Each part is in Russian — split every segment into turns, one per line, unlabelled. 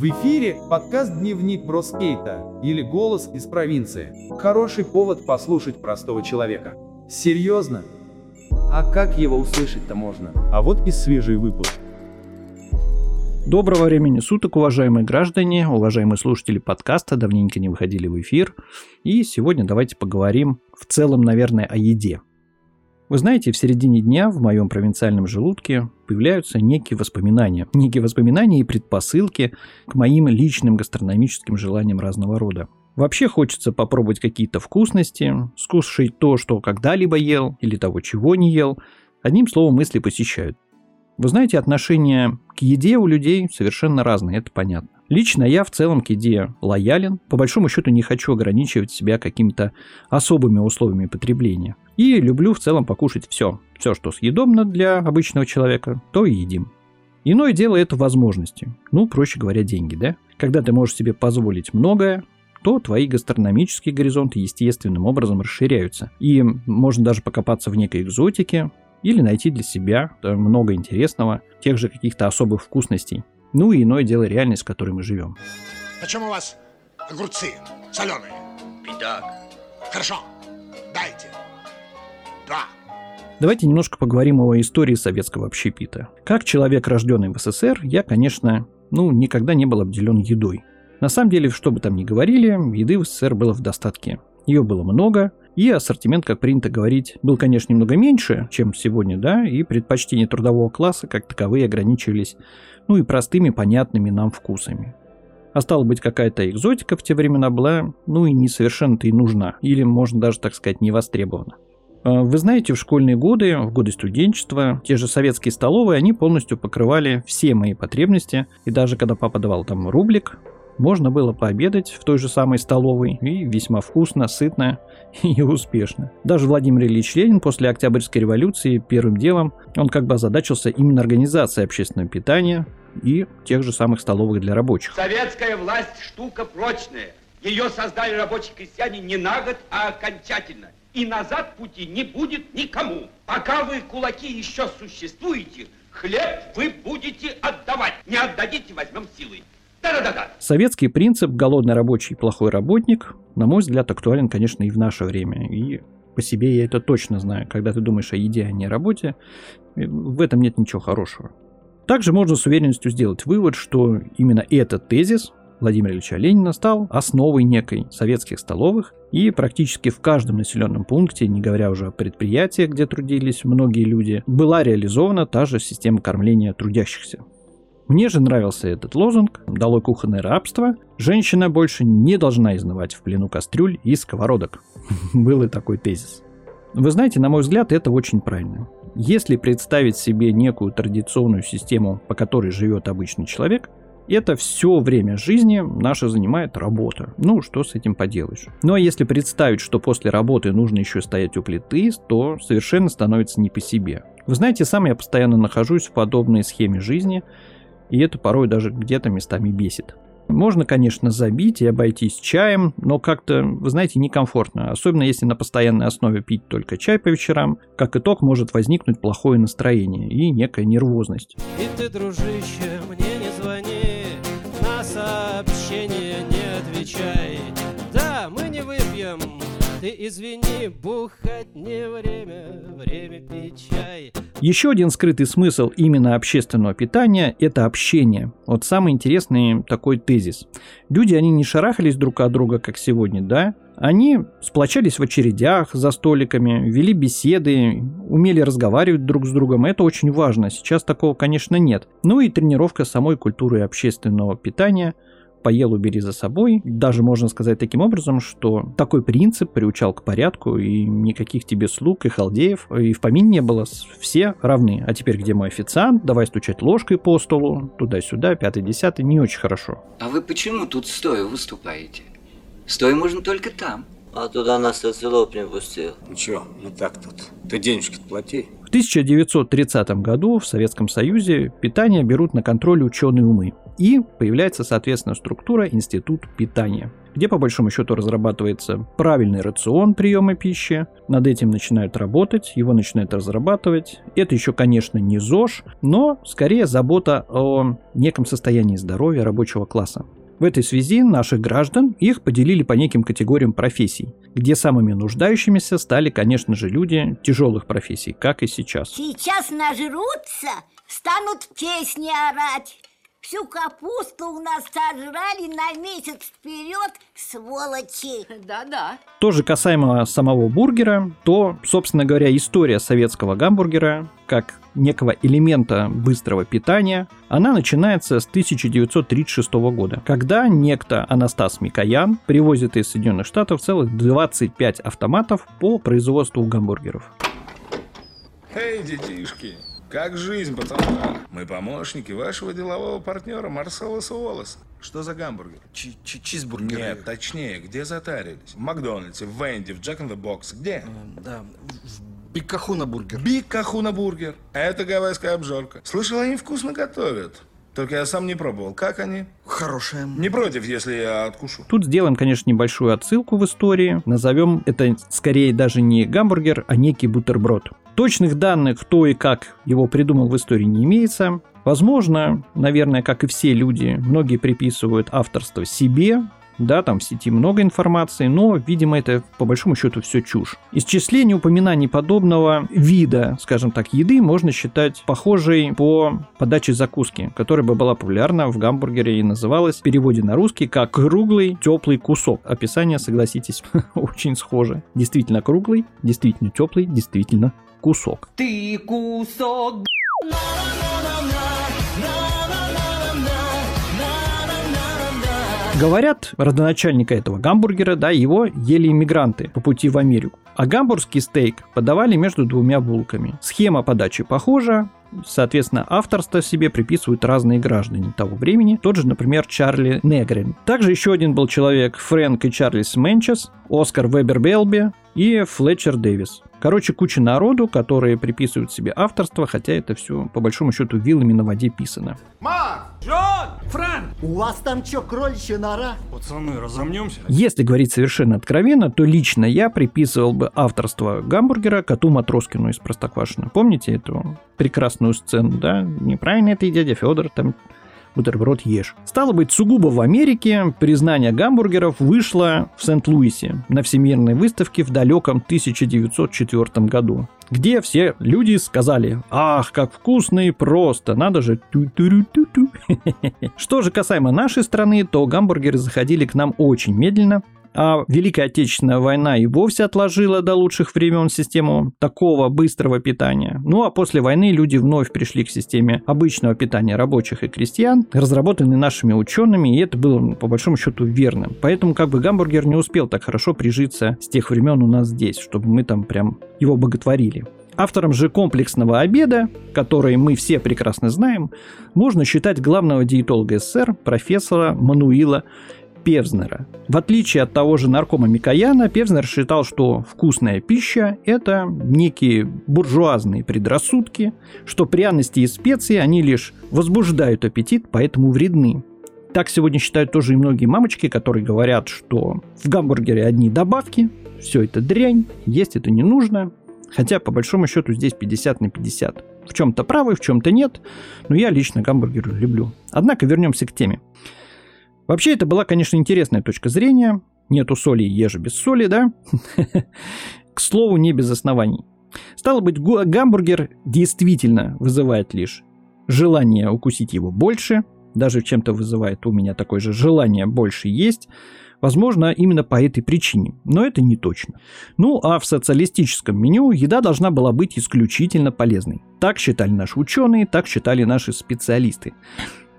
В эфире подкаст «Дневник Броскейта» или «Голос из провинции». Хороший повод послушать простого человека. Серьезно? А как его услышать-то можно? А вот и свежий выпуск.
Доброго времени суток, уважаемые граждане, уважаемые слушатели подкаста, давненько не выходили в эфир. И сегодня давайте поговорим в целом, наверное, о еде. Вы знаете, в середине дня в моем провинциальном желудке появляются некие воспоминания. Некие воспоминания и предпосылки к моим личным гастрономическим желаниям разного рода. Вообще хочется попробовать какие-то вкусности, скушать то, что когда-либо ел, или того, чего не ел. Одним словом, мысли посещают. Вы знаете, отношение к еде у людей совершенно разные, это понятно. Лично я в целом к еде лоялен. По большому счету не хочу ограничивать себя какими-то особыми условиями потребления. И люблю в целом покушать все. Все, что съедобно для обычного человека, то и едим. Иное дело это возможности. Ну, проще говоря, деньги, да? Когда ты можешь себе позволить многое, то твои гастрономические горизонты естественным образом расширяются. И можно даже покопаться в некой экзотике, или найти для себя много интересного, тех же каких-то особых вкусностей. Ну и иное дело реальность, в которой мы живем.
Почему у вас огурцы соленые?
Итак.
Хорошо, дайте. Два.
Давайте немножко поговорим о истории советского общепита. Как человек, рожденный в СССР, я, конечно, ну, никогда не был обделен едой. На самом деле, что бы там ни говорили, еды в СССР было в достатке. Ее было много, и ассортимент, как принято говорить, был, конечно, немного меньше, чем сегодня, да, и предпочтения трудового класса как таковые ограничивались, ну и простыми, понятными нам вкусами. А стала быть, какая-то экзотика в те времена была, ну и не совершенно-то и нужна, или, можно даже так сказать, не востребована. А, вы знаете, в школьные годы, в годы студенчества, те же советские столовые, они полностью покрывали все мои потребности. И даже когда папа давал там рублик, можно было пообедать в той же самой столовой и весьма вкусно, сытно и успешно. Даже Владимир Ильич Ленин после Октябрьской революции первым делом он как бы озадачился именно организацией общественного питания и тех же самых столовых для рабочих.
Советская власть штука прочная. Ее создали рабочие крестьяне не на год, а окончательно. И назад пути не будет никому. Пока вы, кулаки, еще существуете, хлеб вы будете отдавать. Не отдадите, возьмем силой.
Советский принцип «голодный рабочий, плохой работник», на мой взгляд, актуален, конечно, и в наше время. И по себе я это точно знаю. Когда ты думаешь о еде, а не о работе, э, в этом нет ничего хорошего. Также можно с уверенностью сделать вывод, что именно этот тезис Владимира Ильича Ленина стал основой некой советских столовых, и практически в каждом населенном пункте, не говоря уже о предприятиях, где трудились многие люди, была реализована та же система кормления трудящихся. Мне же нравился этот лозунг «Долой кухонное рабство», женщина больше не должна изнывать в плену кастрюль и сковородок. Был и такой тезис. Вы знаете, на мой взгляд, это очень правильно. Если представить себе некую традиционную систему, по которой живет обычный человек, это все время жизни наша занимает работа. Ну, что с этим поделаешь. Ну, а если представить, что после работы нужно еще стоять у плиты, то совершенно становится не по себе. Вы знаете, сам я постоянно нахожусь в подобной схеме жизни, и это порой даже где-то местами бесит. Можно, конечно, забить и обойтись чаем, но как-то, вы знаете, некомфортно, особенно если на постоянной основе пить только чай по вечерам. Как итог, может возникнуть плохое настроение и некая нервозность.
И ты, дружище, мне не звони, на сообщение не отвечай. Ты извини, бухать не время, время пить чай.
Еще один скрытый смысл именно общественного питания – это общение. Вот самый интересный такой тезис. Люди, они не шарахались друг от друга, как сегодня, да? Они сплочались в очередях за столиками, вели беседы, умели разговаривать друг с другом. Это очень важно. Сейчас такого, конечно, нет. Ну и тренировка самой культуры общественного питания – поел, убери за собой. Даже можно сказать таким образом, что такой принцип приучал к порядку, и никаких тебе слуг и халдеев, и в помине не было, все равны. А теперь где мой официант? Давай стучать ложкой по столу, туда-сюда, пятый-десятый, не очень хорошо.
А вы почему тут стоя выступаете? Стоя можно только там.
А туда нас социолог не пустил.
Ничего, мы так тут. Ты денежки плати.
В 1930 году в Советском Союзе питание берут на контроль ученые умы. И появляется, соответственно, структура Институт питания. где по большому счету разрабатывается правильный рацион приема пищи. Над этим начинают работать, его начинают разрабатывать. Это еще, конечно, не ЗОЖ, но скорее забота о неком состоянии здоровья рабочего класса. В этой связи наших граждан их поделили по неким категориям профессий, где самыми нуждающимися стали, конечно же, люди тяжелых профессий, как и сейчас.
Сейчас нажрутся, станут песни орать. Всю капусту у нас сожрали на месяц вперед, сволочи.
Да-да.
То же касаемо самого бургера, то, собственно говоря, история советского гамбургера, как некого элемента быстрого питания, она начинается с 1936 года, когда некто Анастас Микоян привозит из Соединенных Штатов целых 25 автоматов по производству гамбургеров.
Эй, детишки, как жизнь, пацаны? Мы помощники вашего делового партнера Марселоса Уоллеса. Что за гамбургер?
Чи -чи Чизбургер.
Нет, точнее, где затарились? В Макдональдсе, в Венди, в Джек the Бокс. Где?
Да, в Бикахуна бургер.
Бикахуна бургер. Это гавайская обжорка. Слышал, они вкусно готовят. Только я сам не пробовал. Как они?
Хорошие.
Не против, если я откушу.
Тут сделаем, конечно, небольшую отсылку в истории. Назовем это скорее даже не гамбургер, а некий бутерброд. Точных данных, кто и как его придумал в истории не имеется. Возможно, наверное, как и все люди, многие приписывают авторство себе, да, там в сети много информации, но, видимо, это по большому счету все чушь. Исчисление упоминаний подобного вида, скажем так, еды можно считать похожей по подаче закуски, которая бы была популярна в гамбургере и называлась в переводе на русский как «круглый теплый кусок». Описание, согласитесь, очень схоже. Действительно круглый, действительно теплый, действительно кусок.
Ты кусок
Говорят, родоначальника этого гамбургера, да, его ели иммигранты по пути в Америку. А гамбургский стейк подавали между двумя булками. Схема подачи похожа, Соответственно, авторство себе приписывают разные граждане того времени. Тот же, например, Чарли Негрин. Также еще один был человек Фрэнк и Чарльз Менчес, Оскар Вебер Белби и Флетчер Дэвис. Короче, куча народу, которые приписывают себе авторство, хотя это все, по большому счету, вилами на воде писано.
Марк!
Джон! Фрэн!
У вас там что, кроличья нора?
Пацаны, разомнемся?
Если говорить совершенно откровенно, то лично я приписывал бы авторство гамбургера коту Матроскину из Простоквашино. Помните эту прекрасную сцену, да? Неправильно это и дядя Федор там бутерброд ешь. Стало быть, сугубо в Америке признание гамбургеров вышло в Сент-Луисе на Всемирной выставке в далеком 1904 году где все люди сказали «Ах, как вкусно и просто, надо же ту-ту-ру-ту-ту». Что же касаемо нашей страны, то гамбургеры заходили к нам очень медленно, а Великая Отечественная война и вовсе отложила до лучших времен систему такого быстрого питания. Ну а после войны люди вновь пришли к системе обычного питания рабочих и крестьян, разработанной нашими учеными, и это было по большому счету верным. Поэтому как бы гамбургер не успел так хорошо прижиться с тех времен у нас здесь, чтобы мы там прям его боготворили. Автором же комплексного обеда, который мы все прекрасно знаем, можно считать главного диетолога СССР профессора Мануила Певзнера. В отличие от того же наркома Микояна, Певзнер считал, что вкусная пища – это некие буржуазные предрассудки, что пряности и специи, они лишь возбуждают аппетит, поэтому вредны. Так сегодня считают тоже и многие мамочки, которые говорят, что в гамбургере одни добавки, все это дрянь, есть это не нужно. Хотя, по большому счету, здесь 50 на 50. В чем-то правы, в чем-то нет, но я лично гамбургеры люблю. Однако вернемся к теме. Вообще, это была, конечно, интересная точка зрения. Нету соли, ежи без соли, да? К слову, не без оснований. Стало быть, гамбургер действительно вызывает лишь желание укусить его больше, даже чем-то вызывает у меня такое же желание больше есть, Возможно, именно по этой причине, но это не точно. Ну а в социалистическом меню еда должна была быть исключительно полезной. Так считали наши ученые, так считали наши специалисты.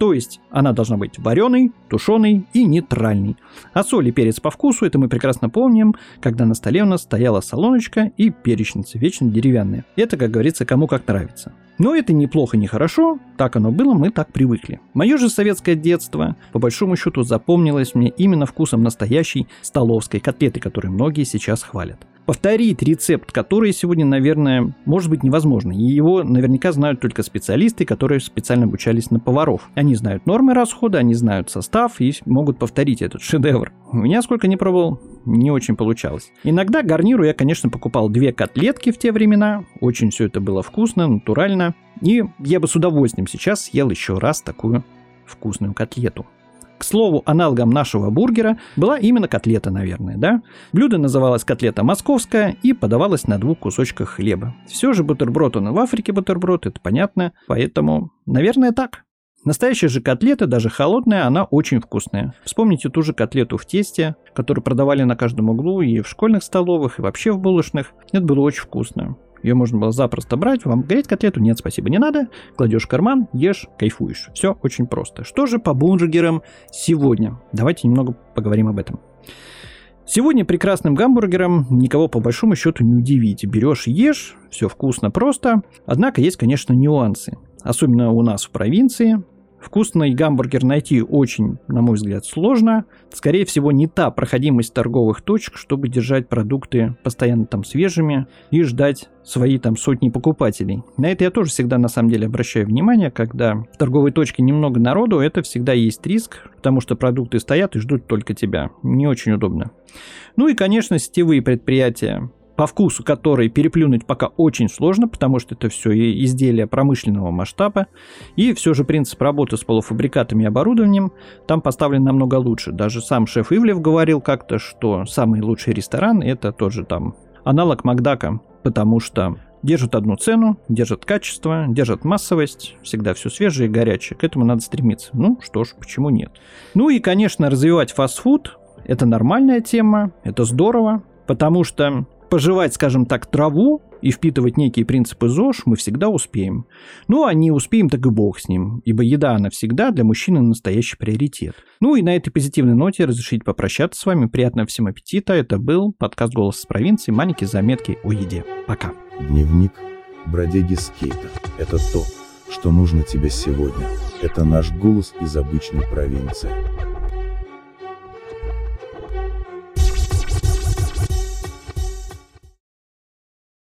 То есть она должна быть вареной, тушеной и нейтральной. А соль и перец по вкусу, это мы прекрасно помним, когда на столе у нас стояла солоночка и перечница, вечно деревянная. Это, как говорится, кому как нравится. Но это неплохо, не хорошо, так оно было, мы так привыкли. Мое же советское детство, по большому счету, запомнилось мне именно вкусом настоящей столовской котлеты, которую многие сейчас хвалят. Повторить рецепт, который сегодня, наверное, может быть невозможно. И его наверняка знают только специалисты, которые специально обучались на поваров. Они знают нормы расхода, они знают состав и могут повторить этот шедевр. У меня, сколько не пробовал, не очень получалось. Иногда гарниру я, конечно, покупал две котлетки в те времена. Очень все это было вкусно, натурально. И я бы с удовольствием сейчас съел еще раз такую вкусную котлету. К слову, аналогом нашего бургера была именно котлета, наверное, да? Блюдо называлось котлета московская и подавалось на двух кусочках хлеба. Все же бутерброд, он в Африке бутерброд, это понятно, поэтому, наверное, так. Настоящая же котлета, даже холодная, она очень вкусная. Вспомните ту же котлету в тесте, которую продавали на каждом углу и в школьных столовых, и вообще в булочных. Это было очень вкусно. Ее можно было запросто брать, вам гореть котлету? Нет, спасибо, не надо. Кладешь в карман, ешь, кайфуешь. Все очень просто. Что же по бургерам сегодня? Давайте немного поговорим об этом. Сегодня прекрасным гамбургером никого по большому счету не удивить. Берешь, ешь, все вкусно, просто. Однако есть, конечно, нюансы. Особенно у нас в провинции. Вкусный гамбургер найти очень, на мой взгляд, сложно. Скорее всего, не та проходимость торговых точек, чтобы держать продукты постоянно там свежими и ждать свои там сотни покупателей. На это я тоже всегда на самом деле обращаю внимание, когда в торговой точке немного народу, это всегда есть риск, потому что продукты стоят и ждут только тебя. Не очень удобно. Ну и, конечно, сетевые предприятия по вкусу который переплюнуть пока очень сложно, потому что это все изделия промышленного масштаба. И все же принцип работы с полуфабрикатами и оборудованием там поставлен намного лучше. Даже сам шеф Ивлев говорил как-то, что самый лучший ресторан это тот же там аналог Макдака, потому что держат одну цену, держат качество, держат массовость, всегда все свежее и горячее. К этому надо стремиться. Ну что ж, почему нет? Ну и, конечно, развивать фастфуд – это нормальная тема, это здорово, потому что пожевать, скажем так, траву и впитывать некие принципы ЗОЖ мы всегда успеем. Ну, а не успеем, так и бог с ним, ибо еда, она всегда для мужчины настоящий приоритет. Ну и на этой позитивной ноте разрешите попрощаться с вами. Приятного всем аппетита. Это был подкаст «Голос с провинции». Маленькие заметки о еде. Пока.
Дневник бродяги скейта. Это то, что нужно тебе сегодня. Это наш голос из обычной провинции.